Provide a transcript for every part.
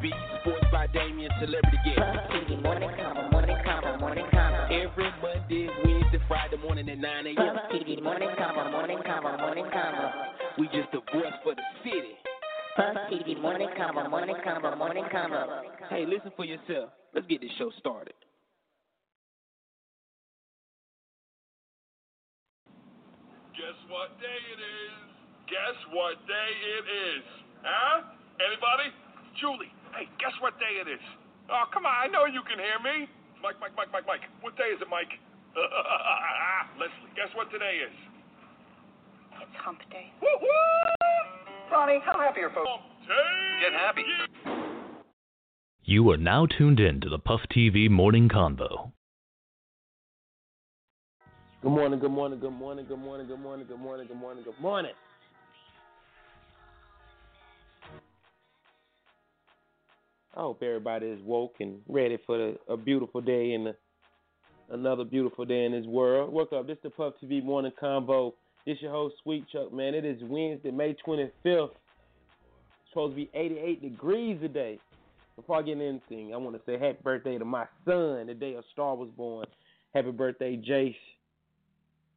Chuck, the beat, sports by Damien, celebrity guest. Every Monday, Wednesday, Friday morning at 9 a.m. TV morning convo, morning convo, morning convo. We just the voice for the city. Buzz TV morning convo, morning convo, morning convo. Hey, listen for yourself. Let's get this show started. Guess what day it is? Guess what day it is? Huh? Anybody? Julie, hey, guess what day it is? Oh, come on, I know you can hear me. Mike, Mike, Mike, Mike, Mike. What day is it, Mike? Leslie, guess what today is? It's hump day. Woo-hoo! Ronnie, how happy are folks? Hump day! Get happy. You are now tuned in to the Puff TV Morning Convo. Good morning, good morning, good morning, good morning, good morning, good morning, good morning, good morning. I hope everybody is woke and ready for a beautiful day and another beautiful day in this world. Wake up, this is the Puff TV Morning Convo. This your host, Sweet Chuck, man. It is Wednesday, May 25th. It's supposed to be 88 degrees today. Before I get into anything, I want to say happy birthday to my son, the day a star was born. Happy birthday, Jace.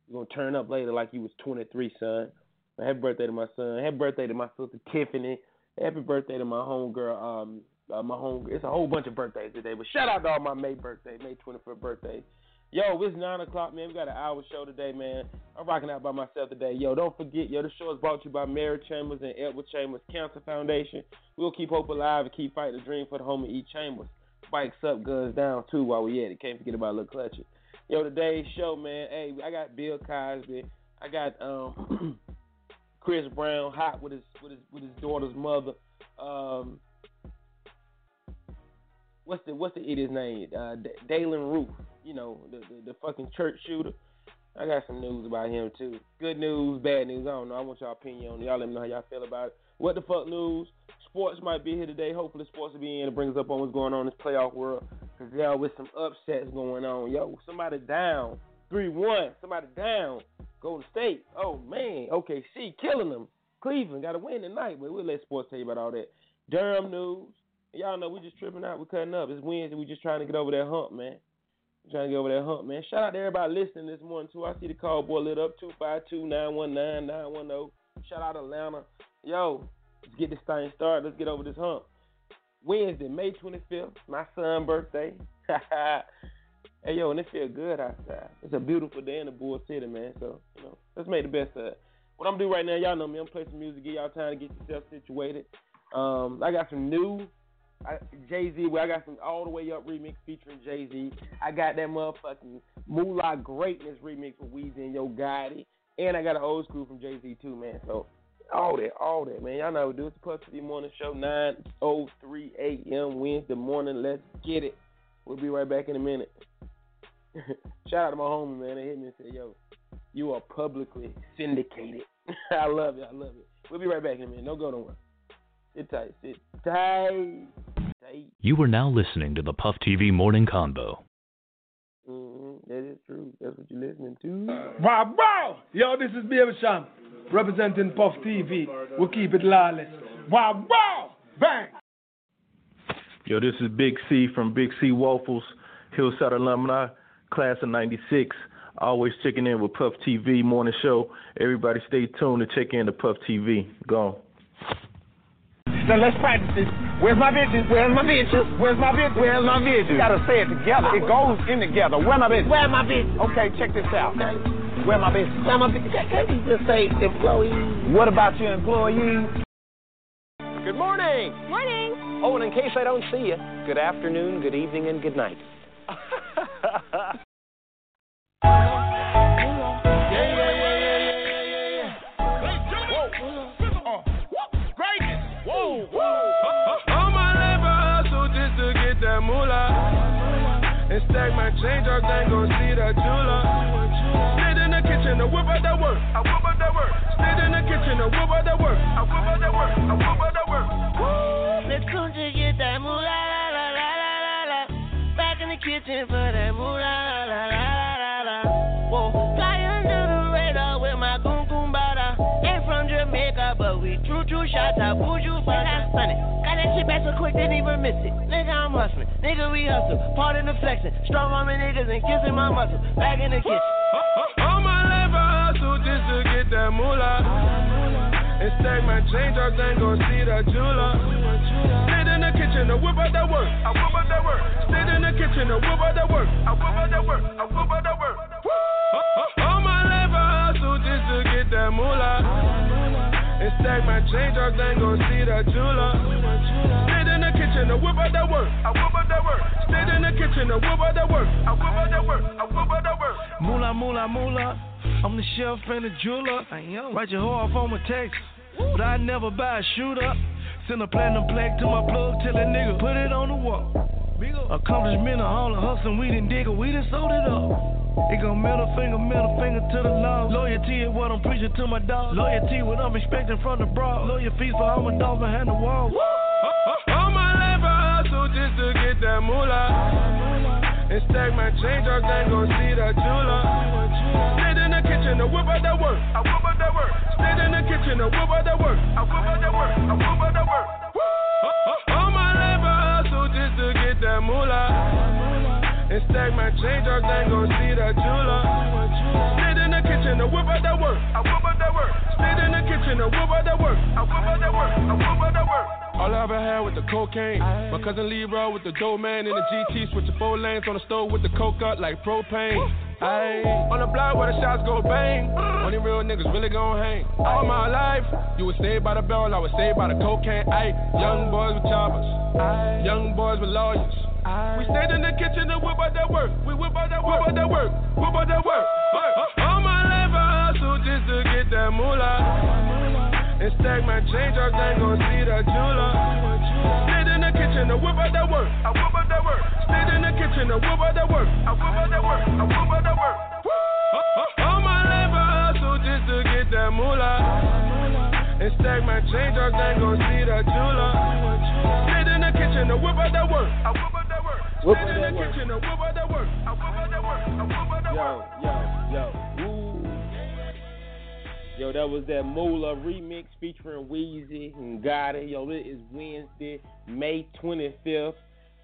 You're going to turn up later like you was 23, son. Happy birthday to my son. Happy birthday to my sister, Tiffany. Happy birthday to my homegirl, um, uh, my home. It's a whole bunch of birthdays today, but shout out to all my May birthday, May 25th birthday. Yo, it's nine o'clock, man. We got an hour show today, man. I'm rocking out by myself today. Yo, don't forget, yo, the show is brought to you by Mary Chambers and Edward Chambers Cancer Foundation. We'll keep hope alive and keep fighting the dream for the home of E. Chambers. Bikes up, guns down too while we at it. Can't forget about Lil Clutcher. Yo, today's show, man. Hey, I got Bill Cosby. I got um Chris Brown hot with his with his with his daughter's mother. Um, what's the what's the idiot's name? Uh, D- Dalen Roof. You know the, the the fucking church shooter. I got some news about him too. Good news, bad news. I don't know. I want y'all opinion on it. Y'all let me know how y'all feel about it. What the fuck news? Sports might be here today. Hopefully, sports will be in and bring us up on what's going on in this playoff world. Cause y'all with some upsets going on. Yo, somebody down. Three one. Somebody down. Golden State. Oh man. OKC killing them. Cleveland got to win tonight, but we'll let sports tell you about all that. Durham news. Y'all know we just tripping out. We're cutting up. It's Wednesday. We just trying to get over that hump, man. we trying to get over that hump, man. Shout out to everybody listening this morning too. I see the call boy lit up two five two nine one nine nine one zero. Shout out Atlanta. Yo, let's get this thing started. Let's get over this hump. Wednesday, May 25th, my son's birthday. hey, yo, and it feel good outside. It's a beautiful day in the Bull City, man. So, you know, let's make the best of it. What I'm gonna do right now, y'all know me. I'm playing some music, give y'all time to get yourself situated. Um, I got some new Jay Z. Well, I got some all the way up remix featuring Jay Z. I got that motherfucking Moolah Greatness remix with Weezy and Yo Gotti, and I got an old school from Jay Z too, man. So all that, all that, man. Y'all know we do. It's the Puff City Morning Show, 9:03 a.m. Wednesday morning. Let's get it. We'll be right back in a minute. Shout out to my homie, man. They hit me and said, "Yo, you are publicly syndicated." I love it. I love it. We'll be right back in a minute. Don't go nowhere. Sit tight. Sit tight. Tight. You are now listening to the Puff TV Morning Convo. Mm-hmm. That is true. That's what you're listening to. Wow, wow! Yo, this is Baby Sham, representing Puff TV. We'll keep it lawless. Wow, wow! Bang! Yo, this is Big C from Big C Waffles, Hillside Alumni, class of 96. Always checking in with Puff TV morning show. Everybody stay tuned to check in to Puff TV. Go. Now let's practice this. Where's my bitches? Where's my bitches? Where's my bitches? Where's my bitches? You gotta say it together. It goes in together. Where my bitches? Where my bitches? Okay, check this out. Where my bitches? Where my bitches? Can't you just say employees? What about your employees? Good morning. Morning. Oh, and in case I don't see you, good afternoon, good evening, and good night. and stack my change up, then gon' see the jeweler. Stayed in the kitchen to whip out that work. I whip out that work. Stayed in the kitchen to whip out that work. I whip out that work. I whip out that work. Let's come to get that moolah la la la la la la. Back in the kitchen for that moolah la la la la la. Whoa, fly under the radar with my goon goon bada. Ain't from Jamaica, but we true true shots out. Buju but I'm stunning. Got that shit back so quick, didn't even miss it. Hustling. Nigga, we hustle. Part in the flexing. Strong arming niggas and kissing my muscles. Back in the kitchen. All my life I hustle just to get that moolah. And stack my change up, then gon' see the jeweler. Stayed in the kitchen to whip out that work. I whip out that work. Stayed in the kitchen to whip out that work. I whip out that work. I whip out that work. All my life I hustle just to get that moolah. And stack my change up, then gon' see the jeweler. Stayed in the kitchen to whip out that work. I whip out that work. Stayed in the kitchen to whip out that work. I whip out that work. I whip out that work. Moolah, moolah, moolah. I'm the chef and the jeweler. Write your hoe off on my text. But I never buy a shooter. Send a platinum plaque to my plug, tell that nigga put it on the wall. Accomplishment of all the hustling, we didn't dig it, we done sold it up. It go middle finger, middle finger to the law. Loyalty is what I'm preaching to my dog. Loyalty what I'm expecting from the broad. Lawyer fees for all my dogs behind the wall. All just to get that moolah. And stack my change up, then gon' see the jeweler. Stayed in the kitchen to whip out that work. I whip out that work. Stayed in the kitchen to whip out that work. I whip out that work. I whip out that work. All my life I hustle just to get that moolah. And stack my change up, then gon' see the jeweler. Stayed in the kitchen to whip out that work. I whip out that work. Stayed in the kitchen to whip out that work. I whip out that work. I whip out that work. All I ever had with the cocaine. My cousin Leroy with the dope man in the GT, switching four lanes on the stove with the coke up like propane. On the block where the shots go bang. Only real niggas really gon' hang. All my life, you was saved by the bell, I was saved by the cocaine. Ayy, young boys with choppers, young boys with lawyers. We stayed in the kitchen and whip out that work. We whip out that work, whip out that work, whip out that work. All my life I hustle just to get that moolah. And stack my change up, then gon' see the jeweler. Stayed in the kitchen to whip out that work. I whip out that work. Stayed in the kitchen to whip out that work. I whip out that work. I whip out that work. All my life I hustle just to get that moolah. And stack my change up, then gon' see the jeweler. Stayed in the kitchen to whip out that work. I whip out that work. Whip Stayed out in that the work. kitchen to whip out that work. I whip out that work. I whip out that Yo, yo, yo. Ooh. Yo, that was that Moolah remix featuring Weezy and Gotti. Yo, it is Wednesday, May 25th,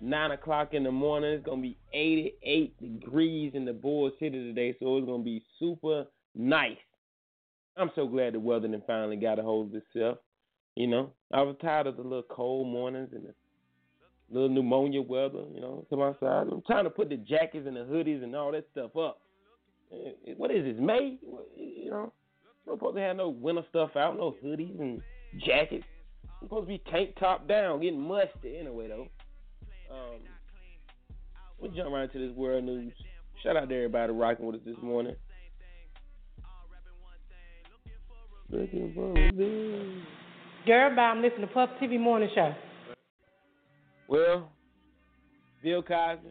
9 o'clock in the morning. It's going to be 88 degrees in the Bull City today, so it's going to be super nice. I'm so glad the weather done finally got a hold of itself. You know, I was tired of the little cold mornings and the little pneumonia weather, you know, come outside. I'm trying to put the jackets and the hoodies and all that stuff up. Eh, What is this, May? You know, we're supposed to have no winter stuff out, no hoodies and jackets. We're supposed to be tank top down, getting musty anyway, though. Um, we jump right into this world news. Shout out to everybody rocking with us this morning. Looking for Girl, bye. I'm listening to Puff TV Morning Show. Well, Bill Cosby,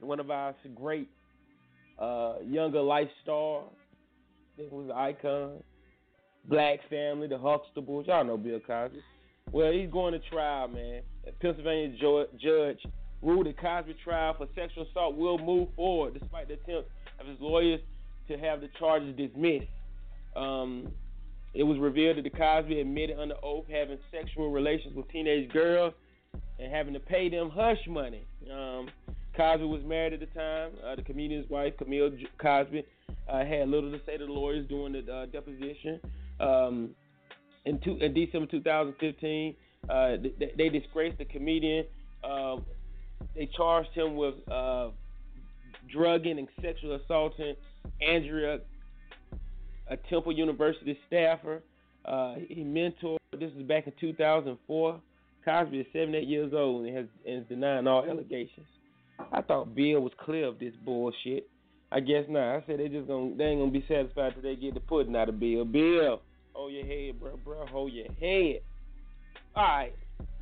one of our great uh, younger life stars, think was icon. Black family, the Huxtables, y'all know Bill Cosby. Well, he's going to trial, man. Pennsylvania judge ruled that Cosby trial for sexual assault will move forward despite the attempt of his lawyers to have the charges dismissed. Um, it was revealed that the Cosby admitted under oath having sexual relations with teenage girls and having to pay them hush money. Um, Cosby was married at the time. Uh, the comedian's wife, Camille Cosby, uh, had little to say to the lawyers during the uh, deposition. Um, in, two, in December 2015, uh, they, they disgraced the comedian. Uh, they charged him with uh, drugging and sexual assaulting Andrea, a Temple University staffer. He mentored. This was back in 2004. Cosby is 78 years old and has and is denying all allegations. I thought Bill was clear of this bullshit. I guess not. I said they just gonna they ain't gonna be satisfied till they get the pudding out of Bill. Bill, hold your head, bro, bro, hold your head. All right,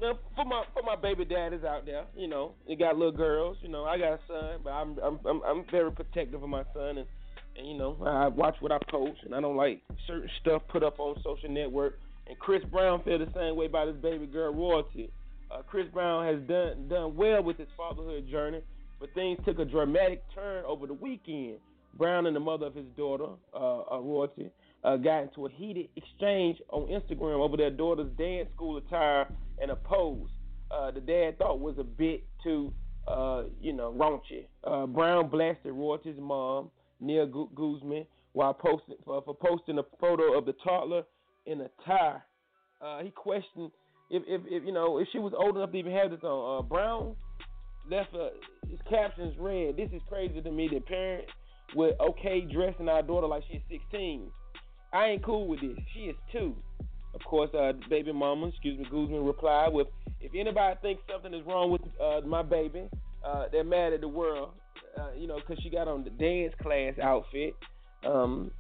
Now, for my for my baby daddies out there, you know, they got little girls. You know, I got a son, but I'm I'm I'm, I'm very protective of my son, and and you know, I watch what I post, and I don't like certain stuff put up on social network. And Chris Brown feel the same way about his baby girl royalty. Uh, Chris Brown has done done well with his fatherhood journey, but things took a dramatic turn over the weekend. Brown and the mother of his daughter, uh, uh, royalty, uh, got into a heated exchange on Instagram over their daughter's dance school attire and a pose. Uh, the dad thought was a bit too, uh, you know, raunchy. Uh, Brown blasted Royalty's mom, Gu- Guzman, while posting for, for posting a photo of the toddler in a tie. Uh, he questioned if, if, if you know if she was old enough to even have this on. Uh, Brown left uh, his captions read, "This is crazy to me that parents would okay dressing our daughter like she's 16. I ain't cool with this. She is two. Of course, uh, baby mama, excuse me, Guzman replied with, "If anybody thinks something is wrong with uh, my baby, uh, they're mad at the world, uh, you know, because she got on the dance class outfit. Um,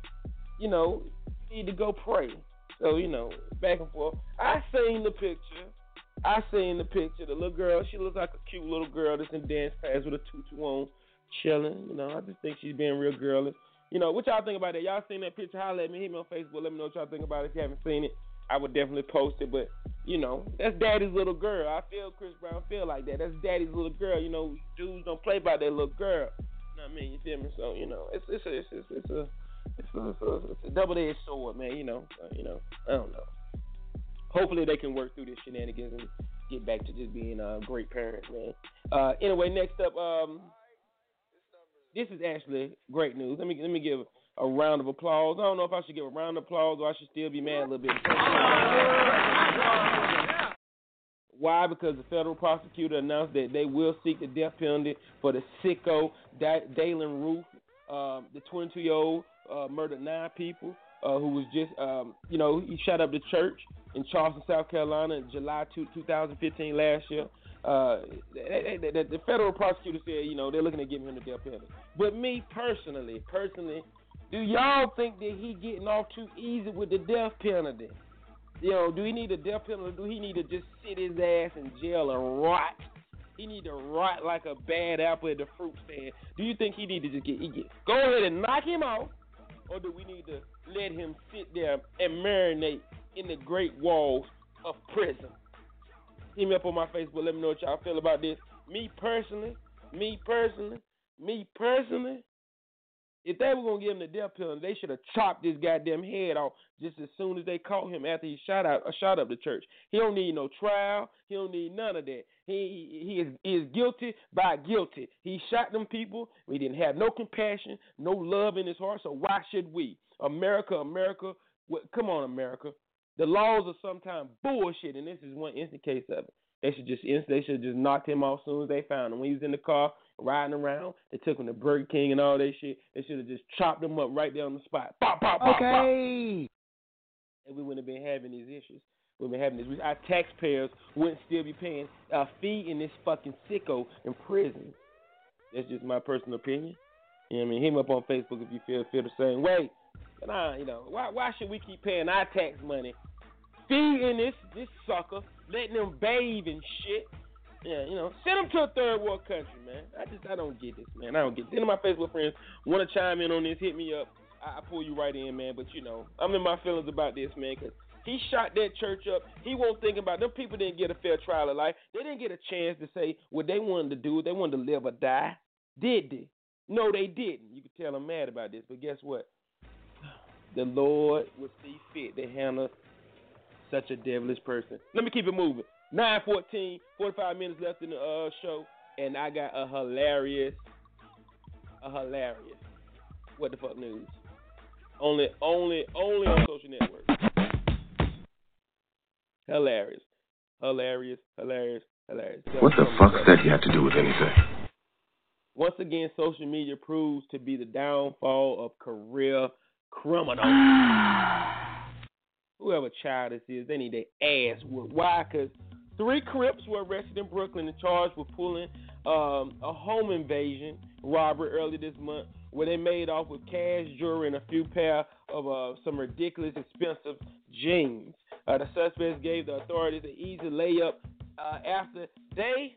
you know, need to go pray." So you know, back and forth. I seen the picture. I seen the picture. The little girl, she looks like a cute little girl that's in dance class with a tutu on, chilling. You know, I just think she's being real girly. You know, what y'all think about that? Y'all seen that picture? Holla at me. Hit me on Facebook. Let me know what y'all think about it. If you haven't seen it, I would definitely post it. But you know, that's daddy's little girl. I feel Chris Brown feel like that. That's daddy's little girl. You know, dudes don't play by their little girl. You know what I mean? You feel me? So you know, it's it's a, it's it's, it's a it's a, a double-edged sword, man. You know, uh, you know, I don't know. Hopefully they can work through this shenanigans and get back to just being uh, great parents, man. Uh, anyway, next up, um, this is actually great news. Let me let me give a round of applause. I don't know if I should give a round of applause or I should still be mad a little bit. Why? Because the federal prosecutor announced that they will seek the death penalty for the sicko da- Dalen Roof, um, the 22-year-old uh, murdered nine people. Uh, who was just, um, you know, he shot up the church in Charleston, South Carolina, in July two, 2015 last year. Uh, the, the, the federal prosecutor said, you know, they're looking at giving him the death penalty. But me personally, personally, do y'all think that he getting off too easy with the death penalty? You know, do he need a death penalty? Do he need to just sit his ass in jail and rot? He need to rot like a bad apple at the fruit stand. Do you think he need to just get, get go ahead and knock him out, or do we need to let him sit there and marinate in the great walls of prison? Hit me up on my Facebook. Let me know what y'all feel about this. Me personally, me personally, me personally, if they were gonna give him the death penalty, they should have chopped his goddamn head off just as soon as they caught him after he shot out, uh, shot up the church. He don't need no trial. He don't need none of that. He he, he is he is guilty by guilty. He shot them people. We didn't have no compassion, no love in his heart. So why should we? America, America, come on, America. The laws are sometimes bullshit, and this is one instant case of it. They should just they should just knocked him off as soon as they found him. When he was in the car riding around, they took him to Burger King and all that shit. They should have just chopped him up right there on the spot. Pop, pop, pop, Okay. pop. And we wouldn't have been having these issues. We wouldn't have having this. Our taxpayers wouldn't still be paying a fee in this fucking sicko in prison. That's just my personal opinion. You know what I mean? Hit me up on Facebook if you feel feel the same way. But nah, you know, why why should we keep paying our tax money, feeding this this sucker, letting them bathe and shit? Yeah, you know, send them to a third world country, man. I just I don't get this, man. I don't get. This. Any of my Facebook friends want to chime in on this? Hit me up. I, I pull you right in, man. But you know, I'm in my feelings about this, man, because he shot that church up. He won't think about them. People didn't get a fair trial of life. They didn't get a chance to say what they wanted to do. They wanted to live or die. Did they? No, they didn't. You can tell I'm mad about this, but guess what? The Lord will see fit to handle such a devilish person. Let me keep it moving. 914, 45 minutes left in the uh, show, and I got a hilarious, a hilarious, what the fuck news. Only, only, only on social networks. Hilarious, hilarious, hilarious, hilarious. What the fuck's that you have to do with anything? Once again, social media proves to be the downfall of career criminals. Whoever child this is, they need their ass whooped. Why? Because three Crips were arrested in Brooklyn and charged with pulling um, a home invasion robbery early this month, where they made off with cash, jewelry, and a few pair of uh, some ridiculous expensive jeans. Uh, the suspects gave the authorities an easy layup uh, after they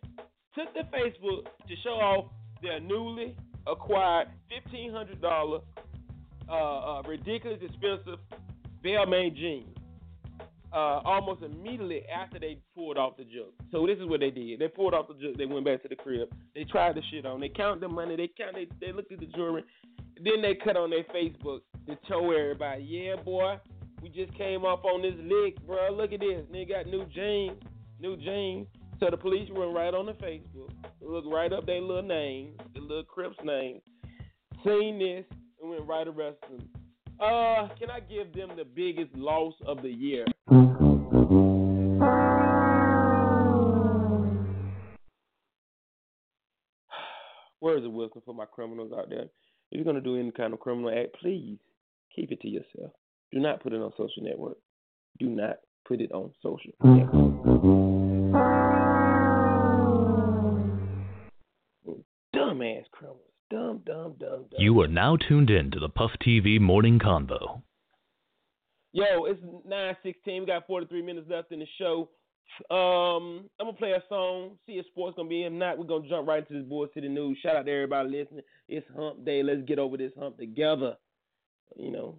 took to Facebook to show off their newly acquired $1,500 uh, uh, ridiculous expensive Balmain jeans. Uh, almost immediately after they pulled off the joke. So this is what they did. They pulled off the joke. They went back to the crib. They tried the shit on. They counted the money. They count. They, they looked at the jewelry. Then they cut on their Facebook to show everybody, yeah, boy, we just came off on this lick, bro. Look at this. They got new jeans, new jeans. So the police went right on the Facebook, looked right up their little name, the little Crips name, seen this, and went right arrest them. Uh, can I give them the biggest loss of the year? Words of wisdom for my criminals out there. If you're gonna do any kind of criminal act, please keep it to yourself. Do not put it on social network. Do not put it on social network. Dumbass criminals. Dumb, dumb, dumb, dumb. You are now tuned in to the Puff TV Morning Convo. Yo, it's nine sixteen. We got forty three minutes left in the show. Um, I'm gonna play a song. See if sports gonna be. If not, we're gonna jump right into this Bull City news. Shout out to everybody listening. It's Hump Day. Let's get over this hump together. You know,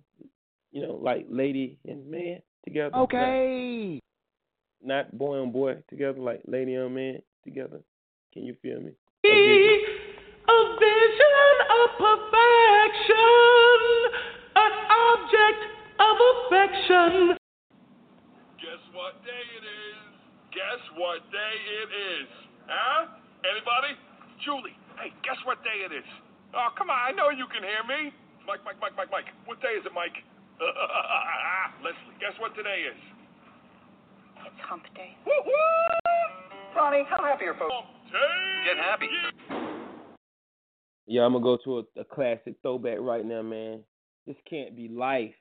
you know, like lady and man together. Okay. Not, not boy on boy together, like lady on man together. Can you feel me? A vision of perfection, an object of affection. Guess what day it is? Guess what day it is? Huh? Anybody? Julie, hey, guess what day it is? Oh, come on, I know you can hear me. Mike, Mike, Mike, Mike, Mike. What day is it, Mike? Leslie, guess what today is? It's hump day. Ronnie, how happy are folks? Get happy. Yeah, I'm gonna go to a, a classic throwback right now, man. This can't be life.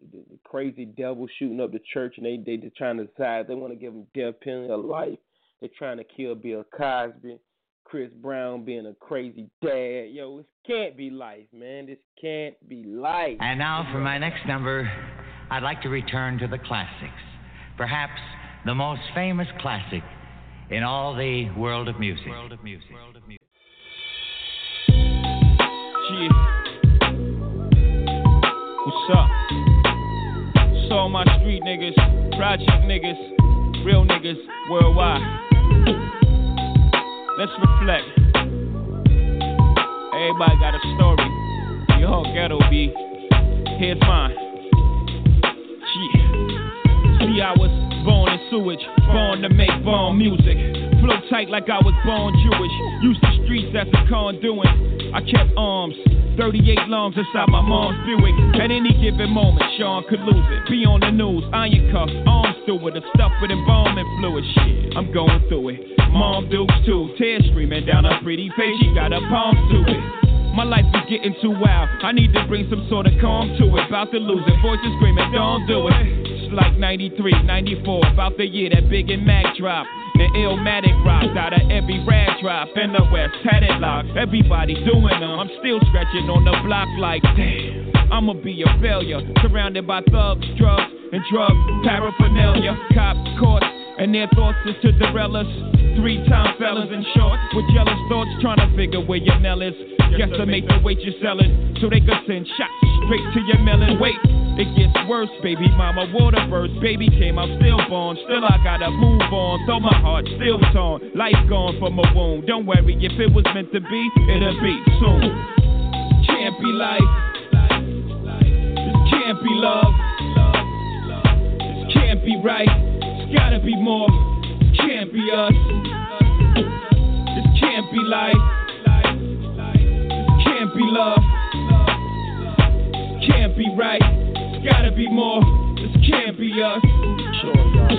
The, the crazy devil shooting up the church, and they they just trying to decide they want to give him death penalty or life. They're trying to kill Bill Cosby, Chris Brown being a crazy dad. Yo, this can't be life, man. This can't be life. And now for my next number, I'd like to return to the classics. Perhaps the most famous classic in all the world of music. World of music. World of music. Yeah. What's up? It's all my street niggas, project niggas, real niggas worldwide. Let's reflect. Everybody got a story. Your whole ghetto be. Here's mine. Yeah. See, I was born in sewage, born to make born music. Flow tight like I was born Jewish. Used the streets as a conduit. I kept arms, 38 lungs inside my mom's Buick. At any given moment, Sean could lose it. Be on the news, iron cuff, arms through it, stuff with embalming fluid. Shit, I'm going through it. Mom Dukes too, tears streaming down her pretty face. She got her palms to it. My life is getting too wild. I need to bring some sort of calm to it. About to lose it. Voices screaming, don't do it. Like 93, 94. About the year that Big and Mac dropped. The Illmatic rocks out of every rag drop in the West. Tatted locks. Everybody doing them. I'm still scratching on the block like, damn. I'ma be a failure. Surrounded by thugs, drugs, and drug paraphernalia. Cop caught. And their thoughts is to derail us. Three time fellas in short with jealous thoughts trying to figure where your Nell is. Guesstimate the weight you're selling so they could send shots straight to your melon. Wait, it gets worse, baby mama. Water burst, baby came out stillborn. Still born. Still I gotta move on, though my heart still torn. Life gone from a wound. Don't worry, if it was meant to be, it'll be soon. Can't be life. This can't be love. This can't be right. It's gotta be more. Can't be us. This can't be life. Can't be love. Can't be right. It's gotta be more. This can't be us.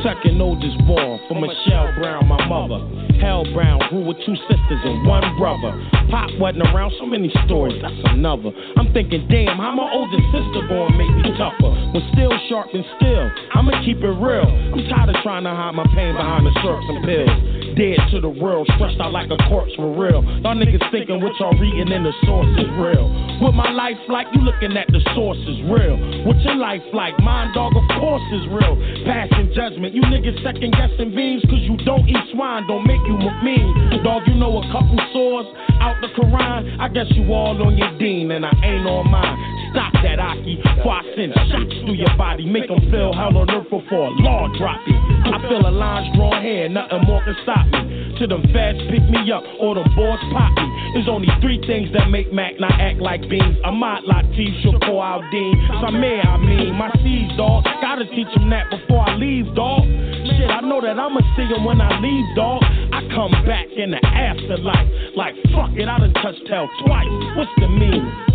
Second oldest born from Michelle Brown, my mother. Hell Brown grew with two sisters and one brother. Pop wasn't around, so many stories, that's another. I'm thinking, damn, how my oldest sister born made me tougher. When still sharp and still, I'ma keep it real. I'm tired of trying to hide my pain behind the syrups and pills. Dead to the world, stretched out like a corpse for real. Y'all niggas thinking what y'all reading in the source is real. What my life like, you looking at the source is real. What your life like, mine dog, of course is real. Passing judgment, you niggas second guessing beans, cause you don't eat swine, don't make you mean. Dog, you know a couple swords out the Quran, I guess you all on your deen, and I ain't on mine. Stop that, Akhi, before I send shots through your body, make them feel hell on earth before a law drop it. I feel a line drawn here, nothing more can stop me. To them feds pick me up, or them boys pop me. There's only three things that make Mac not act like beans. Ahmad Latif, Shakur Aldin, Samir, I mean, my C's, dog. Gotta teach them that before I leave, dog. Shit, I know that I'ma see them when I leave, dog. I come back in the afterlife. Like, fuck it, I done touched hell twice. What's the meaning?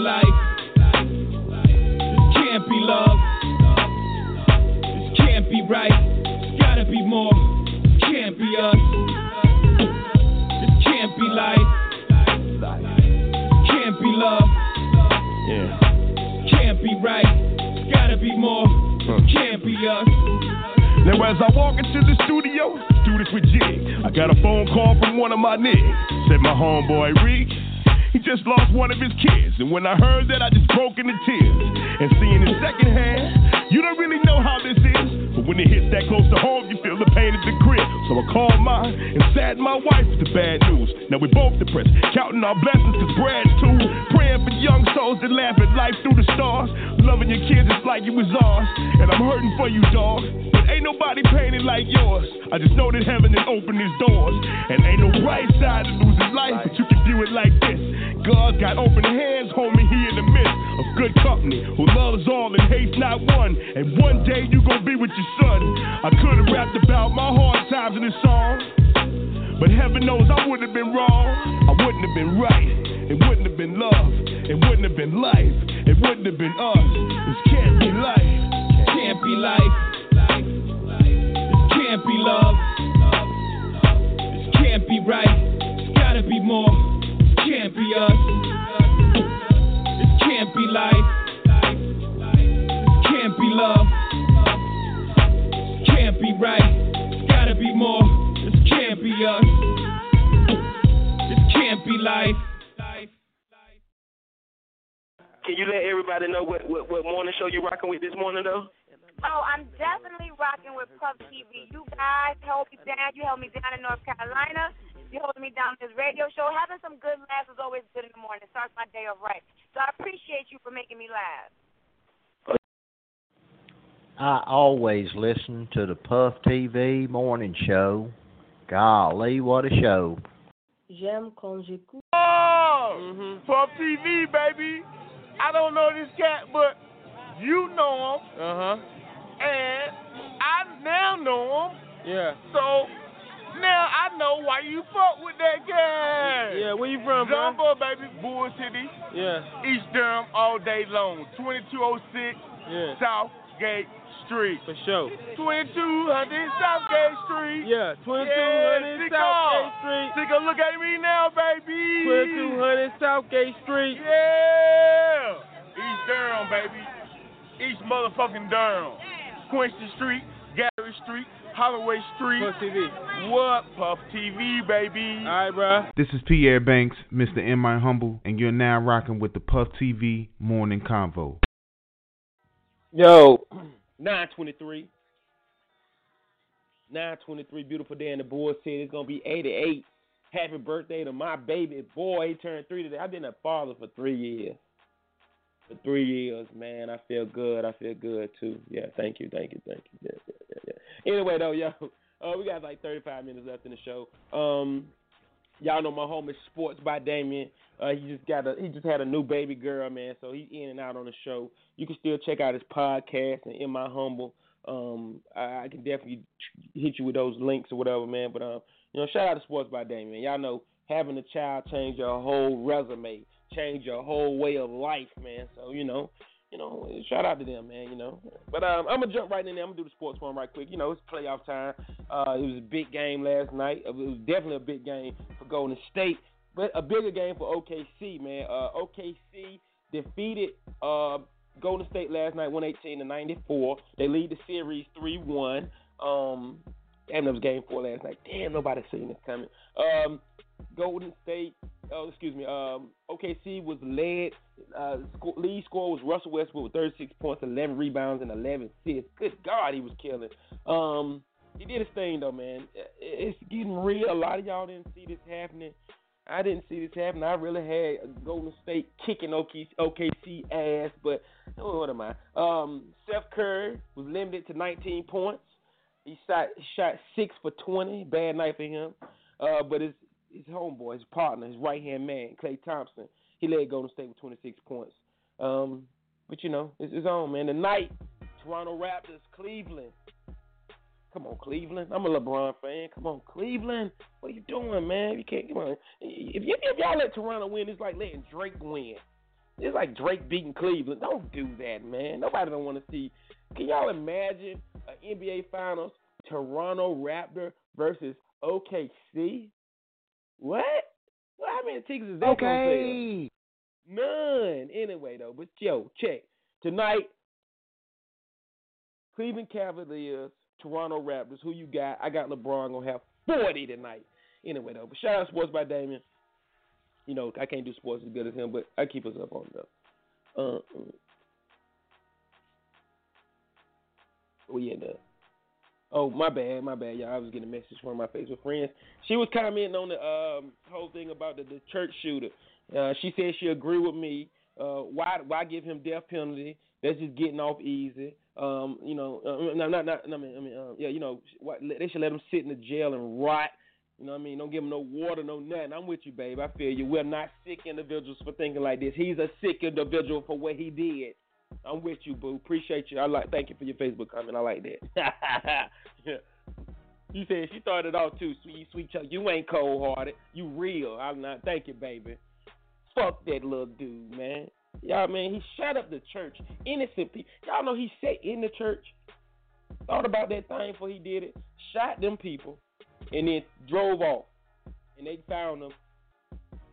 Life. This can't be love. This can't be right. It's gotta be more. Can't be us. This can't be life. Can't be love. Yeah. Can't be right. It's gotta be more. Can't be us. Now as I walk into the studio, do this with Jig. I got a phone call from one of my niggas. Said my homeboy Reek. He just lost one of his kids, and when I heard that, I just broke into tears. And seeing it secondhand, you don't really know how this is, when it hits that close to home, you feel the pain at the crib. So I called mine and saddened my wife with the bad news. Now we both depressed, counting our blessings, cause Brad's too. Praying for young souls that laugh at life through the stars. Loving your kids is like it was ours, and I'm hurting for you, dog. But ain't nobody painted like yours. I just know that heaven has opened its doors, and ain't no right side to losing life, but you can view it like this. God's got open hands, homie, he in the midst of good company who loves all and hates not one. And one day you gon' be with your son. I could have rapped about my hard times in this song, but heaven knows I wouldn't have been wrong. I wouldn't have been right. It wouldn't have been love. It wouldn't have been life. It wouldn't have been us. This can't be life. Can't be life. This can't be love. This can't be right. It's gotta be more. Can't be us. This can't be life. This can't be love. This can't be right. It's gotta be more. This can't be us. This can't be life. Can you let everybody know what, what, what morning show you're rocking with this morning, though? Oh, I'm definitely rocking with Puff TV. You guys held me down. You held me down in North Carolina. You holding me down in this radio show. Having some good laughs is always good in the morning. It starts my day off right. So I appreciate you for making me laugh. I always listen to the Puff TV morning show. Golly, what a show. J'aime quand j'écoute. Oh, Puff TV, baby. I don't know this cat, but you know him. Uh huh. And I now know him. Yeah. So now I know why you fuck with that guy. Yeah, where you from, bro? Jumbo, baby. Bull City. Yeah. East Durham all day long. 2206 Yeah. Southgate Street. For sure. 2200 Southgate Street. Yeah, 2200 yeah, Southgate Street. Take a look at me now, baby. 2200 Southgate Street. Yeah. East Durham, baby. East motherfucking Durham. Quincy Street, Gary Street, Holloway Street. Puff TV. What? Puff TV, baby. All right, bro. This is Pierre Banks, Mr. M. My Humble, and you're now rocking with the Puff TV Morning Convo. Yo, 923. 923, beautiful day in the boys said it's gonna be 88. Happy birthday to my baby boy. He turned three today. I've been a father for three years. For three years, man. I feel good. I feel good too. Yeah, thank you, thank you, thank you. Yeah, yeah, yeah, yeah. Anyway though, yo, uh, we got like 35 minutes left in the show. Um, y'all know my home is Sports by Damien. Uh, he just got a he just had a new baby girl, man. So he's in and out on the show. You can still check out his podcast and in my humble. Um, I, I can definitely hit you with those links or whatever, man. But um, you know, shout out to Sports by Damien. Y'all know having a child change your whole resume, change your whole way of life, man. So you know, you know, shout out to them, man. You know, but um, I'm gonna jump right in there. I'm gonna do the sports one right quick. You know, it's playoff time. Uh, it was a big game last night. It was definitely a big game for Golden State, but a bigger game for OKC, man. Uh, OKC defeated uh, Golden State last night, 118 to 94. They lead the series 3-1. Um, Damn, that was game four last night. Damn, nobody seen this coming. Um, Golden State, oh excuse me, um, OKC was led. Uh, lead score was Russell Westbrook with 36 points, 11 rebounds, and 11 assists. Good God, he was killing. Um, he did his thing though, man. It's getting real. A lot of y'all didn't see this happening. I didn't see this happen. I really had Golden State kicking OKC, ass, but oh, what am I? Um, Steph Curry was limited to 19 points. He shot shot six for 20. Bad night for him. Uh, but his his homeboy, his partner, his right hand man, Klay Thompson, he led Golden State with 26 points. Um, but you know, it's his own man. Tonight, Toronto Raptors, Cleveland. Come on, Cleveland. I'm a LeBron fan. Come on, Cleveland. What are you doing, man? You can't come on. If, y- if y'all let Toronto win, it's like letting Drake win. It's like Drake beating Cleveland. Don't do that, man. Nobody don't want to see. Can y'all imagine an NBA Finals Toronto Raptor versus OKC? What? Well, how many tickets is that gonna Okay. sell? None. Anyway, though, but yo, check tonight. Cleveland Cavaliers, Toronto Raptors. Who you got? I got LeBron gonna have forty tonight. Anyway, though, but shout out Sports by Damien. You know, I can't do sports as good as him, but I keep us up on it though. Uh, oh yeah, no. Oh, my bad, my bad, y'all. I was getting a message from my Facebook friends. She was commenting on the um, whole thing about the, the church shooter. Uh, she said she agreed with me. Uh, why why give him death penalty? That's just getting off easy. Um, you know, uh, no, not not. I mean, I mean, uh, yeah, you know, why, they should let him sit in the jail and rot. You know what I mean? Don't give him no water, no nothing. I'm with you, babe. I feel you. We're not sick individuals for thinking like this. He's a sick individual for what he did. I'm with you, boo. Appreciate you. I like. Thank you for your Facebook comment. I like that. You said she it all too, sweet, sweet Chuck. You ain't cold hearted. You real. I'm not. Thank you, baby. Fuck that little dude, man. Y'all, man, he shut up the church. Innocent people. Y'all know he sat in the church, thought about that thing before he did it, shot them people, and then drove off. And they found him,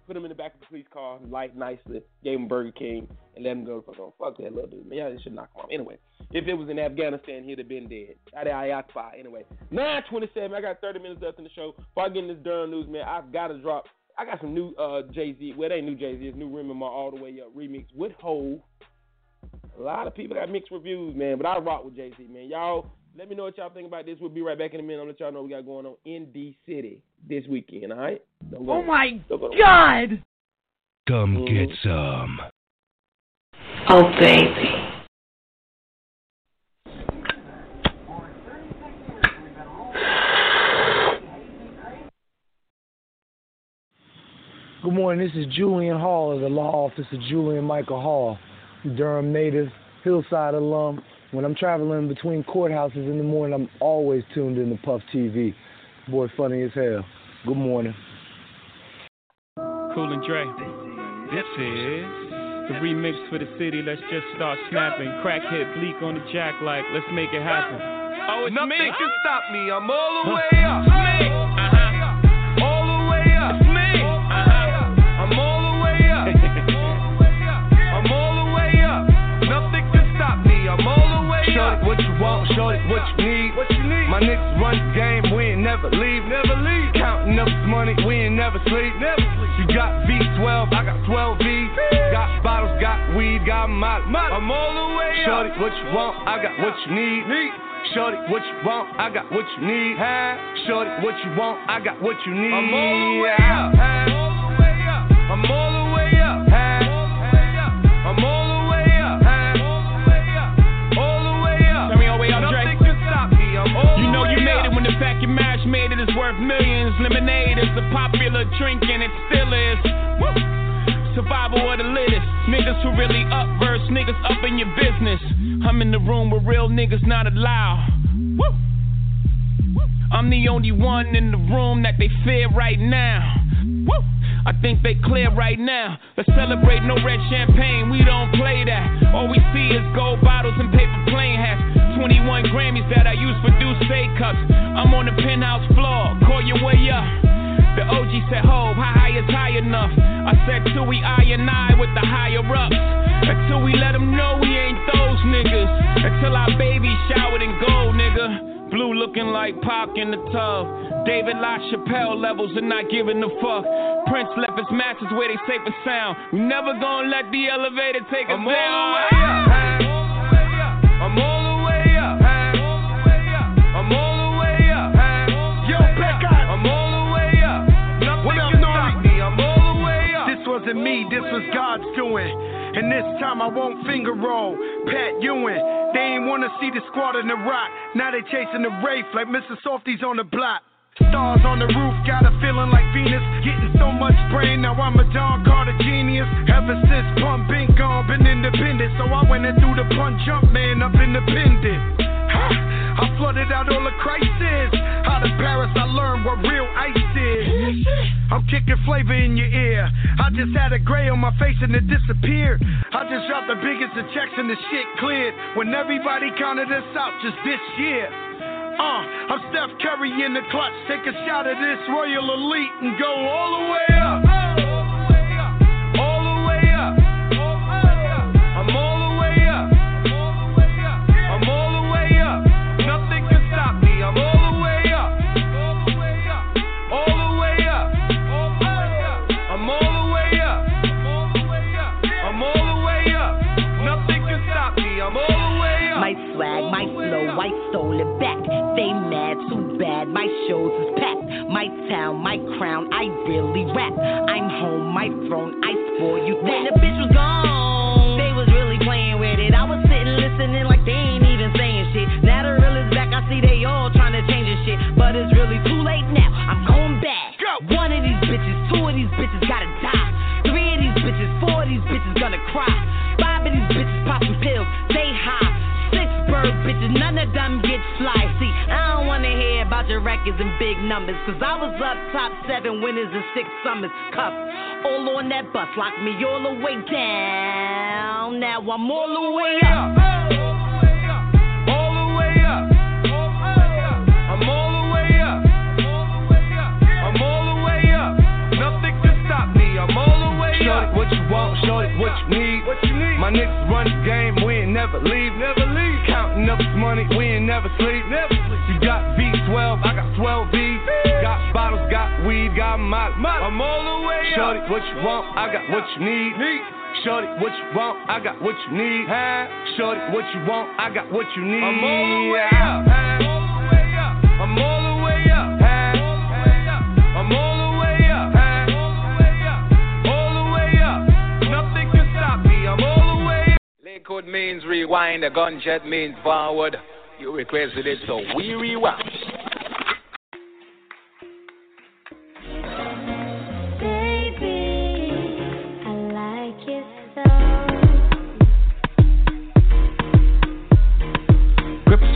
put him in the back of the police car, light nicely, gave him Burger King, and let him go. Fuck. Fuck that little dude, man. Y'all should knock him off. Anyway, if it was in Afghanistan, he'd have been dead. Ayakba. Anyway, 927. I got 30 minutes left in the show. Before I get in this Durham news, man, I've got to drop. I got some new uh, Jay Z. Well, it ain't new Jay Z. It's new Remy Ma All the Way Up remix with Hove. A lot of people got mixed reviews, man, but I rock with Jay Z, man. Y'all, let me know what y'all think about this. We'll be right back in a minute. I'll let y'all know what we got going on in D City this weekend. All right? Don't go- Oh my don't go- God! Come mm-hmm. get some. Oh baby. Good morning. This is Julian Hall of the Law Office of Julian Michael Hall, Durham native, Hillside alum. When I'm traveling between courthouses in the morning, I'm always tuned in to Puff TV. Boy, funny as hell. Good morning. Cool and Dre. This is the remix for the city. Let's just start snapping. Crackhead bleak on the jack like, let's make it happen. Oh, it's Nothing me. can stop me. I'm all the way up. My niggas run the game, we ain't never leave. Never leave. Counting up this money, we ain't never sleep. Never sleep. You got V12, I got 12 V. Got bottles, got weed, got molly. I'm all the way Shorty, what you want, I got what you need. Need. Shorty, what you want, I got what you need. Huh? Shorty, what you want, I got what you need. I'm all the way up. I'm all the way up. I'm all worth millions. Lemonade is a popular drink and it still is. Woo. Survival of the littest. Niggas who really up verse niggas up in your business. I'm in the room with real niggas not allowed. Woo. I'm the only one in the room that they fear right now. Woo. I think they clear right now. Let's celebrate no red champagne, we don't play that. All we see is gold bottles and paper plane hats. 21 Grammys that I use for Douce cups. I'm on the penthouse floor, call your way up. The OG said, Ho, how high is high enough? I said, till we I and I with the higher ups. Until we let them know we ain't those niggas. Until our baby showered in gold, nigga. Blue looking like Pac in the tub. David LaChapelle levels and not giving a fuck. Prince left his matches where they safe and sound. We never gonna let the elevator take us I'm down. Doing. And this time I won't finger roll. Pat Ewing, they ain't wanna see the squad in the rock. Now they chasing the Wraith like Mr. Softee's on the block. Stars on the roof, got a feeling like Venus. Getting so much brain, now I'm a Don Carter genius. Ever since Pun been gone, been independent. So I went and threw the punch jump man up independent. Ha! I flooded out all the crisis. Out of Paris, I learned what real ice is. I'm kicking flavor in your ear. I just had a gray on my face and it disappeared. I just dropped the biggest of checks and the shit cleared. When everybody counted us out just this year. Uh, I'm Steph Curry in the clutch. Take a shot of this Royal Elite and go all the way up. My shows is packed. My town, my crown, I really rap. I'm home, my throne, I spoil you that. When the bitch was gone, they was really playing with it. I was sitting listening like they ain't even saying shit. Now the real is back, I see they all trying to change this shit. But it's really too late now. I'm going back. One of these bitches, two of these bitches gotta die. Three of these bitches, four of these bitches gonna cry. Five of these bitches popping pills, they high. Six bird bitches, none of them get fly. See, I don't wanna hear about your records and big numbers. Cause I was up top seven winners and six summers. Cup all on that bus, lock me all the way down. Now I'm all the way up. What you need. What you need? My niggas run the game, we ain't never leave. Never leave. Counting up this money, we ain't never sleep. Never sleep. You got V12, I got 12 V's. Got bottles, got weed, got my I'm all the way up. Shorty, what you want, I got what you need. Need. Shorty, what you want, I got what you need. Huh? Shorty, what you want, I got what you need. I'm all the way up. I'm Liquid means rewind, a gunshot means forward. You requested it, so we rewind.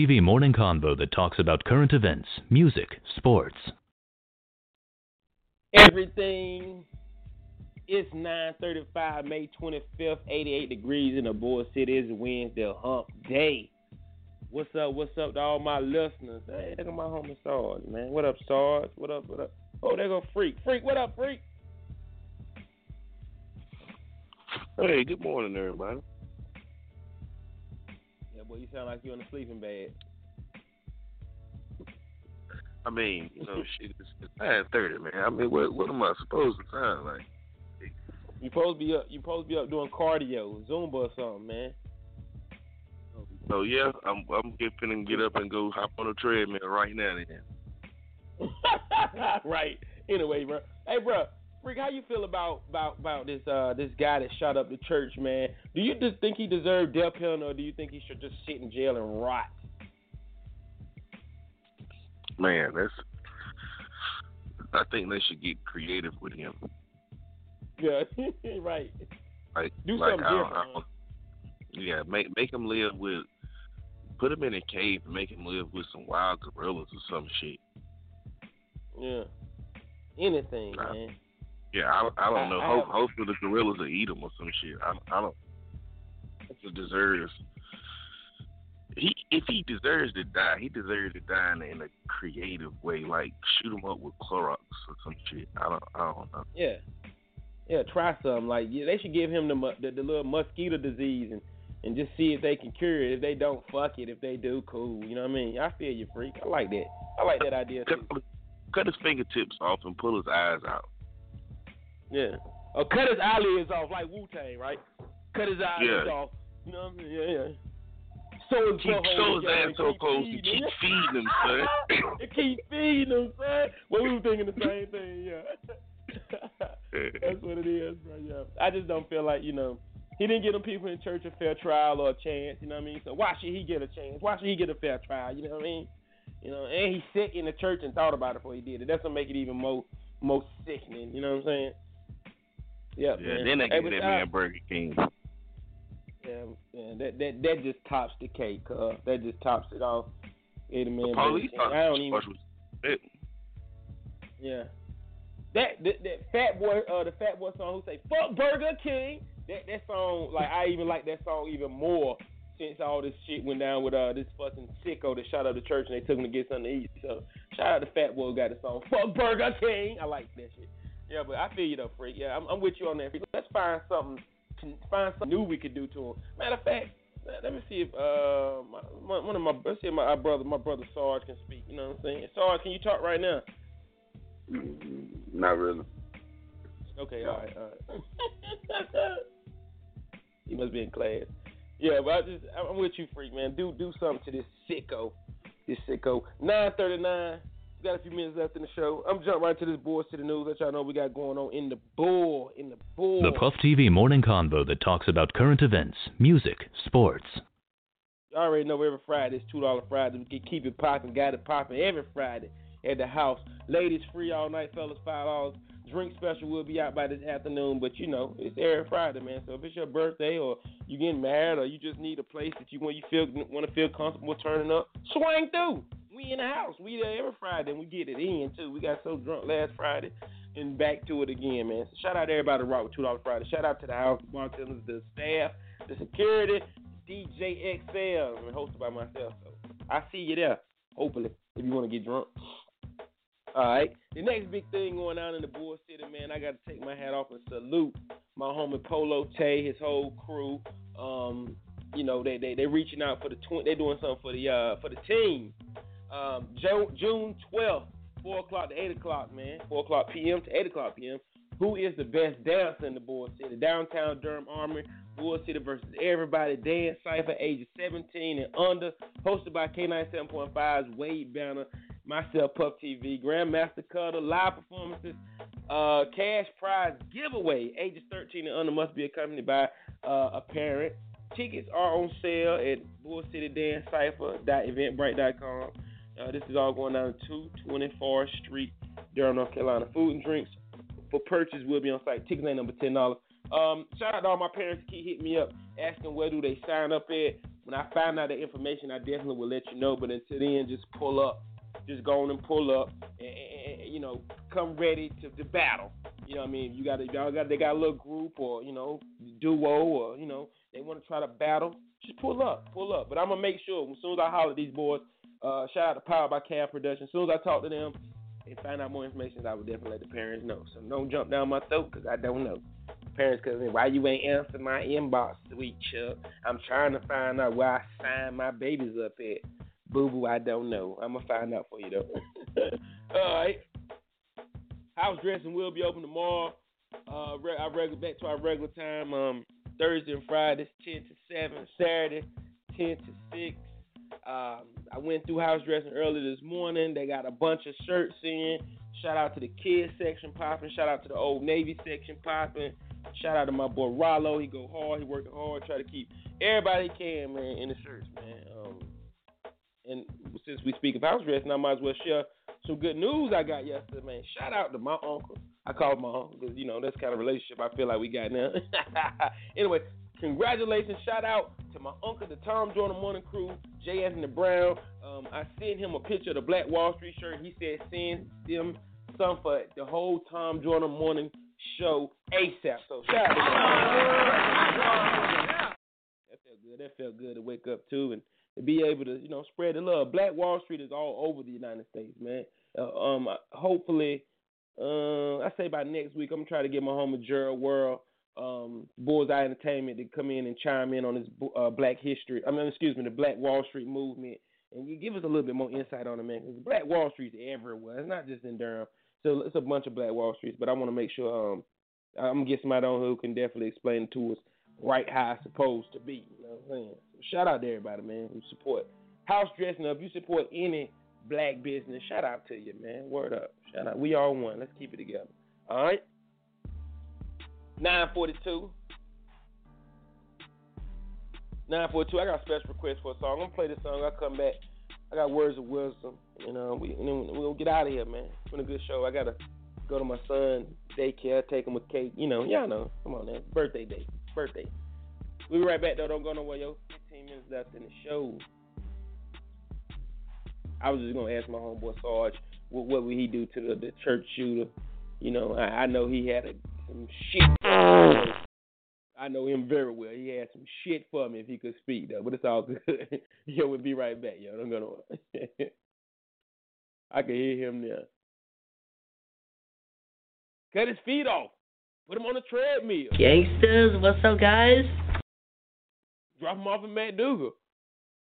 TV morning convo that talks about current events, music, sports. Everything. It's 9:35, May 25th, 88 degrees in the Bull City. It's Wednesday, Hump Day. What's up? What's up to all my listeners? Hey, look at my homie Sarge, man. What up, Sarge? What up? What up? Oh, there go Freak. Freak, what up, Freak? Hey, good morning, everybody. Boy, you sound like you're in a sleeping bag. I mean, you know, shit, it's, it's nine thirty, man. I mean, what what am I supposed to sound like? You supposed to be up. You supposed to be up doing cardio, Zumba or something, man. So yeah, I'm I'm get finna get up and go hop on a treadmill right now. Then. right. Anyway, bro. Hey, bro. Freak, how you feel about about about this uh this guy that shot up the church, man? Do you just think he deserved death penalty, or do you think he should just sit in jail and rot? Man, that's. I think they should get creative with him. Yeah, right. Like, Do like, something I different, yeah, make make him live with. Put him in a cave and make him live with some wild gorillas or some shit. Yeah. Anything, Nah. man. Yeah, I, I don't I- know. I Hope, hopefully the gorillas will eat him or some shit. I, I don't. He deserves. He if he deserves to die, he deserves to die in a, in a creative way, like shoot him up with Clorox or some shit. I don't. I don't know. Yeah. Yeah, try some. Like yeah, they should give him the, the the little mosquito disease and and just see if they can cure it. If they don't, fuck it. If they do, cool. You know what I mean? I feel you, freak. I like that. I like that idea too. Cut his fingertips off and pull his eyes out. Yeah. Or cut his eyelids off like Wu Tang, right? Cut his eyelids Yeah. off. You know what I mean? Yeah, yeah. So Keep his ass and so close to keep feeding him, son. keep feeding him, son. Well, we were thinking the same thing, yeah. That's what it is, bro. Yeah. I just don't feel like you know he didn't get them people in church a fair trial or a chance. You know what I mean? So why should he get a chance? Why should he get a fair trial? You know what I mean? You know, and he sick in the church and thought about it before he did it. That's what make it even more more sickening. You know what I'm saying? Yep, Yeah, man. then they Hey, give that man Burger King. Yeah, yeah, that that that just tops the cake. Uh, that just tops it off. Hey, the man, The police Burger King. I don't even. was. Yeah. That, that that fat boy uh the fat boy song who say fuck Burger King that that song like I even like that song even more since all this shit went down with uh this fucking sicko that shot up the church and they took him to get something to eat. So shout out to Fat Boy who got the song fuck Burger King. I like that shit. Yeah, but I feel you though, freak. Yeah, I'm, I'm with you on that. Freak. Let's find something find something new we could do to him. Matter of fact, let me see if uh my, my, one of my let's see if my our brother my brother Sarge can speak. You know what I'm saying? Sarge, can you talk right now? Not really. Okay, all right, all right. he must be in class. Yeah, but I just I'm with you, freak man. Do do something to this sicko, this sicko. Nine thirty nine. We got a few minutes left in the show. I'm jumping right to this boys to the news. Let y'all know we got going on in the bull, in the bull. The Puff TV morning convo that talks about current events, music, sports. Y'all already know every Friday it's two dollar Friday. We can keep it popping, got it popping every Friday at the house. Ladies free all night, fellas five dollars. Drink special will be out by this afternoon, but you know it's every Friday, man. So if it's your birthday or you getting married or you just need a place that you want you feel want to feel comfortable turning up, swing through. We in the house. We there every Friday and we get it in too. We got so drunk last Friday and back to it again, man. So shout out to everybody rock with two dollar Friday. Shout out to the house, bartenders, the staff, the security, DJ XL, and hosted by myself. So I see you there. Hopefully, if you want to get drunk. All right. The next big thing going on in the Bull City, man, I got to take my hat off and salute my homie Polo Tay, his whole crew. Um, you know, they they they reaching out for the tw- they doing something for the uh for the team. Um, Jo- June twelfth, four o'clock to eight o'clock, man, four o'clock p.m. to eight o'clock p.m. Who is the best dancer in the Bull City? Downtown Durham Armory, Bull City versus Everybody Dance Cypher, ages 17 and under, hosted by K97.5's Wade Banner, myself, Puff TV, Grandmaster Cutter, live performances, uh, cash prize giveaway, ages 13 and under must be accompanied by uh, a parent. Tickets are on sale at Bull City Dance Cypher.eventbrite.com. Uh, this is all going down to 224 Street, Durham, North Carolina. Food and drinks for purchase will be on site. Tickets ain't number ten dollars. Um, shout out to all my parents keep hitting me up asking where do they sign up at. When I find out the information, I definitely will let you know. But until then, just pull up. Just go on and pull up, and, and, you know, come ready to, to battle. You know what I mean? You got y'all got they got a little group or you know duo or you know they want to try to battle. Just pull up, pull up. But I'm gonna make sure as soon as I holler at these boys, uh, shout out to Power by Cab Production. As soon as I talk to them and find out more information, I will definitely let the parents know. So don't jump down my throat because I don't know. Parents, cause why you ain't answer my inbox, sweet Chuck? I'm trying to find out where I sign my babies up at. Boo boo, I don't know. I'm gonna find out for you though. All right. House dressing will be open tomorrow. Uh, I regular back to our regular time. Um, Thursday and Fridays, ten to seven. Saturday, ten to six. Um, I went through house dressing early this morning. They got a bunch of shirts in. Shout out to the kids section popping. Shout out to the old Navy section popping. Shout out to my boy Rollo. He go hard. He working hard. Try to keep everybody can man in the shirts, man. Um, and since we speak of house dressing, I might as well share some good news I got yesterday, man. Shout out to my uncle. I call him my uncle because you know that's kind of relationship I feel like we got now. anyway, congratulations! Shout out to my uncle, the Tom Joyner Morning Crew, J. Anthony Brown. Um, I sent him a picture of the Black Wall Street shirt. He said send them some for the whole Tom Joyner Morning Show ASAP. So shout out. That felt good. That felt good to wake up to and to be able to, you know, spread the love. Black Wall Street is all over the United States, man. Uh, um, hopefully, uh, I say by next week, I'm gonna try to get my homie Gerald World, um, Bullseye Entertainment to come in and chime in on this uh, Black History. I mean, excuse me, the Black Wall Street movement, and you give us a little bit more insight on it, man. Because Black Wall Street's everywhere. It's not just in Durham. So it's a bunch of Black Wall Streets, but I want to make sure um, I'm gonna get somebody on who can definitely explain to us right how it's supposed to be. You know what I'm saying? So shout out to everybody, man, who support house dressing up. You support any black business. Shout out to you, man. Word up. Shout out. We all one. Let's keep it together. All right. 942. 942. I got a special request for a song. I'm gonna play this song. I'll come back. I got words of wisdom. You know, we and then we'll get out of here, man. It's been a good show. I gotta go to my son daycare, take him with cake. You know, y'all know. Come on, man. Birthday day. Birthday. We'll be right back though. Don't go nowhere, yo. 15 minutes left in the show. I was just gonna ask my homeboy Sarge what, what would he do to the, the church shooter. You know, I, I know he had a, some shit. I know him very well. He had some shit for me if he could speak though, but it's all good. yo, we'll be right back, yo. Don't go nowhere. I can hear him now. Cut his feet off. Put him on a treadmill. Gangsters, what's up, guys? Drop him off at McDougald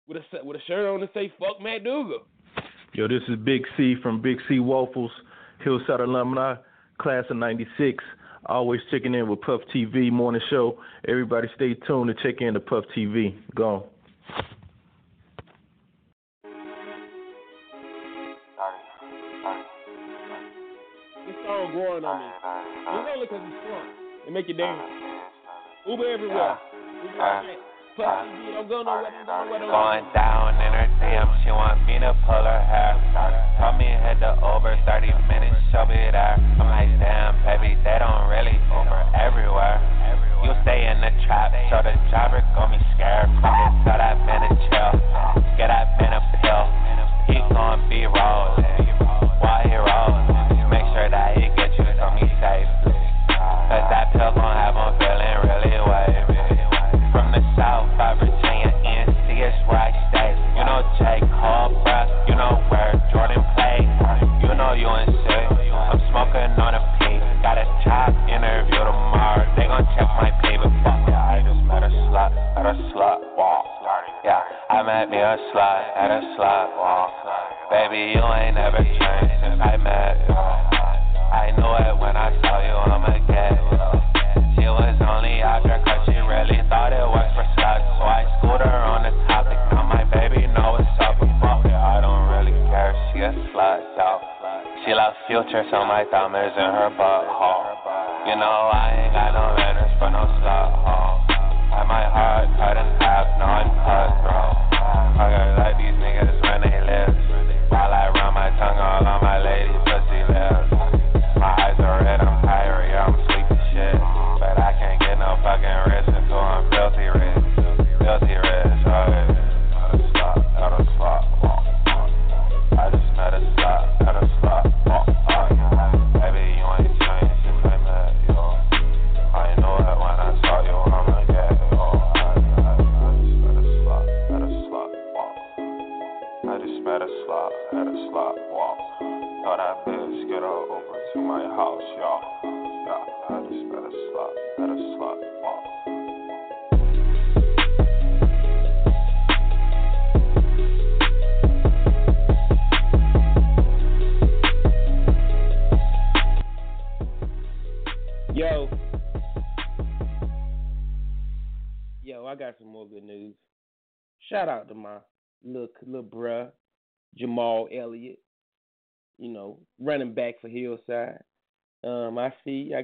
with a with a shirt on that say "Fuck McDougald." Yo, this is Big C from Big C Waffles, Hillside alumni, class of '96. Always checking in with Puff TV morning show. Everybody, stay tuned to check in to Puff TV. Go. This song growing on me. It's only because it's fun. It make you dance. Uber everywhere. Uber everywhere. Puff TV, don't go nowhere. Don't go nowhere. Going down her DM, she want me to pull her hair. Told me head to over 30 minutes, she'll be there. I'm like, damn, baby, they don't really over everywhere. You stay in the trap, so the driver gon' be scared. Tell that man to chill, tomorrow. Check my but fuck yeah. I just met a slut, met a slut walk. Yeah, I met me a slut at a slut walk. Baby, you ain't never changed since I met you. I knew it when I saw you, I'ma get you. She was only there cause she really thought it was for sluts. So I schooled her on the topic. Now my baby know what's up, fuck it, I don't really care. She a slut, yo. She love future, so my thumb is in her butthole. You know I ain't got no manners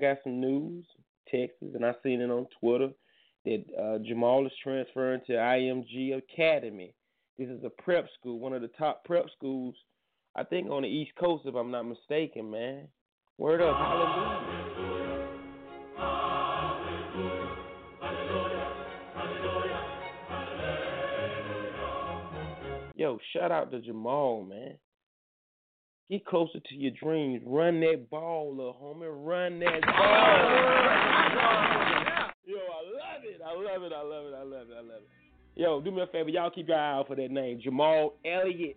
got some news, Texas, and I seen it on Twitter that uh, Jamal is transferring to IMG Academy. This is a prep school, one of the top prep schools, I think on the East Coast, if I'm not mistaken, man. Word up, hallelujah. Yo, shout out to Jamal, man. Get closer to your dreams. Run that ball, little homie. Run that ball. Yo, I love it. I love it. I love it. I love it. I love it. Yo, do me a favor. Y'all keep your eye out for that name. Jamal Elliott.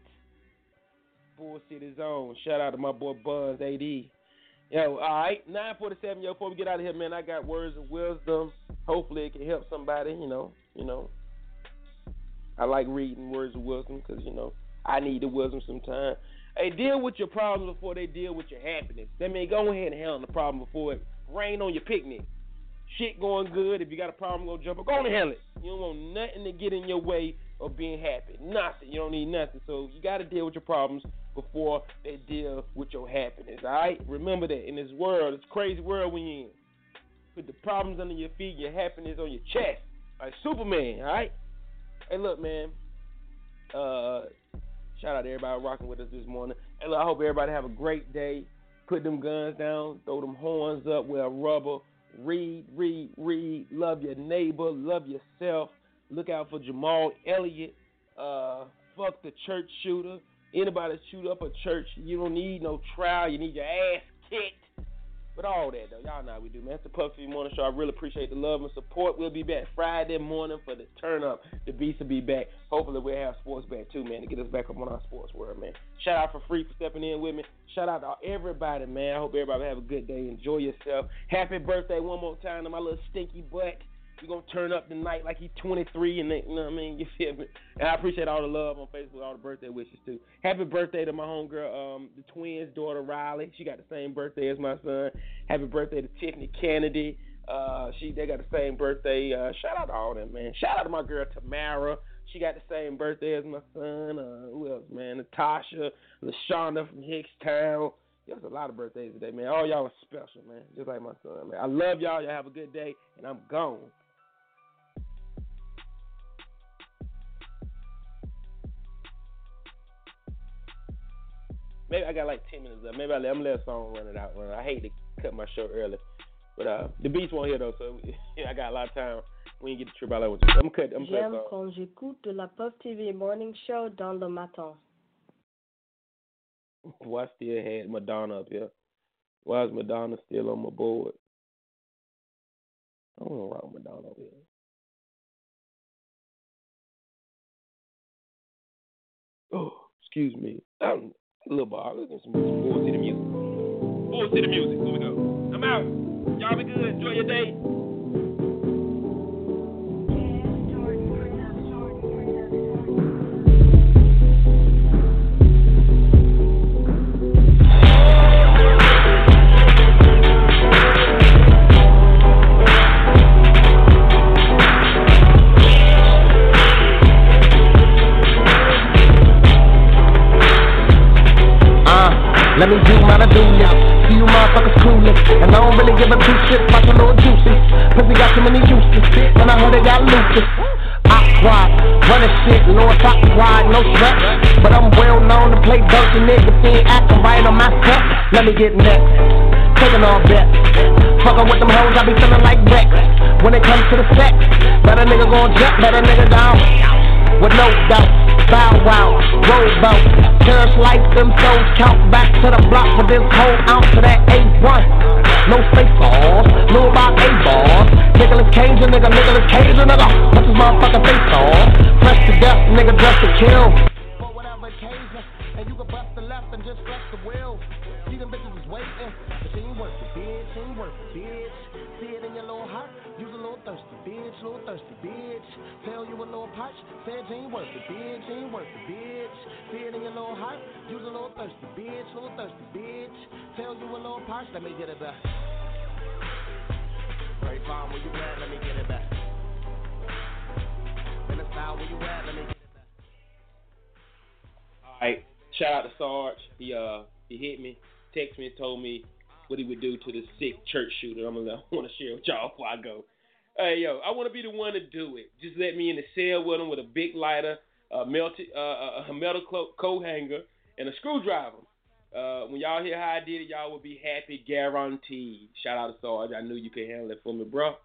Bullshit is on. Shout out to my boy Buzz AD. Yo, all right. 947, yo, before we get out of here, man, I got words of wisdom. Hopefully it can help somebody, you know, you know. I like reading words of wisdom because, you know, I need the wisdom sometimes. Hey, deal with your problems before they deal with your happiness. That means go ahead and handle the problem before it rain on your picnic. Shit going good. If you got a problem, go jump. Up. Go and handle it. You don't want nothing to get in your way of being happy. Nothing. You don't need nothing. So you got to deal with your problems before they deal with your happiness. All right. Remember that in this world, this crazy world we in. Put the problems under your feet, your happiness on your chest, like Superman. All right. Hey, look, man. Uh, shout out to everybody rocking with us this morning. Look, I hope everybody have a great day. Put them guns down, throw them horns up, wear rubber. Read, read, read. Love your neighbor, love yourself. Look out for Jamal Elliott. Uh, fuck the church shooter. Anybody shoot up a church, you don't need no trial. You need your ass kicked. But all that though, y'all know how we do, man. It's the Puffy Morning Show. I really appreciate the love and support. We'll be back Friday morning for the turn up. The beats will be back. Hopefully we'll have sports back too, man, to get us back up on our sports world, man. Shout out for free for stepping in with me. Shout out to everybody, man. I hope everybody have a good day. Enjoy yourself. Happy birthday one more time to my little stinky butt. We gonna turn up tonight like he's 23, and they, you know what I mean. You feel me? And I appreciate all the love on Facebook, all the birthday wishes too. Happy birthday to my homegirl, um, the twins' daughter Riley. She got the same birthday as my son. Happy birthday to Tiffany Kennedy. Uh, she they got the same birthday. Uh, shout out to all them, man. Shout out to my girl Tamara. She got the same birthday as my son. Uh, who else, man? Natasha, Lashonda from Hickstown. There's a lot of birthdays today, man. All y'all are special, man. Just like my son, man. I love y'all. Y'all have a good day, and I'm gone. Maybe I got like ten minutes left. Maybe I let, I'm gonna let a song run it out. I hate to cut my show early, but uh, the beats won't here though, so yeah, I got a lot of time. We ain't get the trip out with you. I'm cut. I'm cut. J'aime quand j'écoute la Puff TV Morning Show dans le matin. Why I still had Madonna up here? Why is Madonna still on my board? I don't know why Madonna up here. Oh, excuse me. I'm little bar. Look at some Bull the music. Bull the music. Here we go. I'm out. Y'all be good. Enjoy your day. Me do this. See you motherfuckers clueless. And I don't really give a two shit about your little juices. Pussy got too many uses. When I heard it got lupus. Aqua, running shit, Lord top wide, no stress. But I'm well known to play dirty niggas, ain't acting right on my step. Let me get next, taking all bets. Fucking with them hoes, I be feeling like Rex. When it comes to the sex, better nigga gon' jump, better nigga down. With no doubt, bow wow, roll bout. Terrorist like them souls count back to the block for this whole ounce of that A1. No space balls, know about A balls. Nicolas Cage, a nigga, Nicolas Cage, a nigga. What's his motherfucking face on? Fresh to death, nigga, dressed to kill. Tell you a little punch, said you ain't worth it, bitch, you ain't worth it, bitch. In your little heart, you's a little thirsty, bitch, little thirsty, bitch. Tell you a little punch, let me get it back. Right, fine, where you at? Let me get it back. In the style, where you at? Let me get it back. All right, shout out to Sarge. He uh he hit me, texted me, and told me what he would do to the sick church shooter. I'm gonna I want to share with y'all before I go. Hey yo, I want to be the one to do it. Just let me in the cell with him with a big lighter, a melted uh, a metal coat hanger, and a screwdriver. Uh, when y'all hear how I did it, y'all will be happy, guaranteed. Shout out to Sarge. I knew you could handle it for me, bro.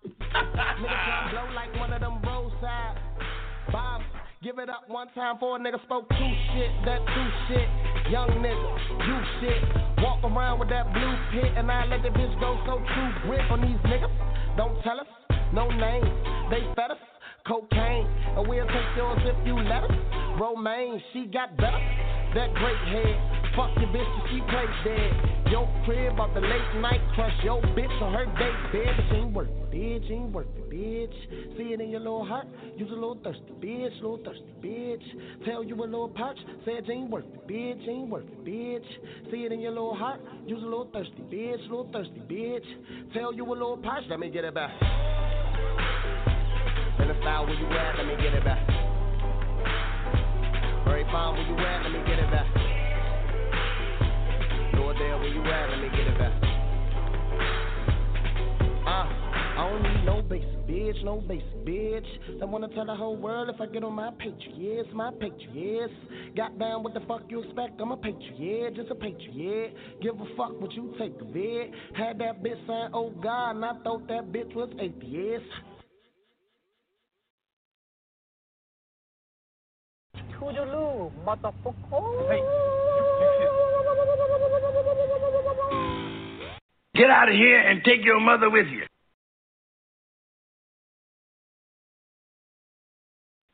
Give it up one time for a nigga spoke two shit, that two shit. Young nigga, you shit. Walk around with that blue pit and I let the bitch go so true grip on these niggas. Don't tell us, no names, they fed us. Cocaine, and we'll take yours if you let us. Romaine, she got better. That great head. Fuck your bitch she play dead. Yo crib off the late night crush. Yo bitch on her date. But she ain't worth it, bitch. Ain't worth it, bitch. See it in your little heart. You's a little thirsty, bitch. Little thirsty, bitch. Tell you a little pouch. Said she ain't worth it, bitch. Ain't worth it, bitch. See it in your little heart. You's a little thirsty, bitch. Little thirsty, bitch. Tell you a little pouch. Let me get it back. Style where you at, let me get it back. Very fine where you at, let me get it back. Know there where you at, let me get it back. Uh, I don't need no basic bitch, no basic bitch. I wanna tell the whole world if I get on my patriot, yes, my patriot, yes. Got down what the fuck you expect, I'm a patriot, just a patriot. Give a fuck what you take of it. Had that bitch saying, oh God, and I thought that bitch was atheist. Toodaloo, motherfucker. Get out of here and take your mother with you.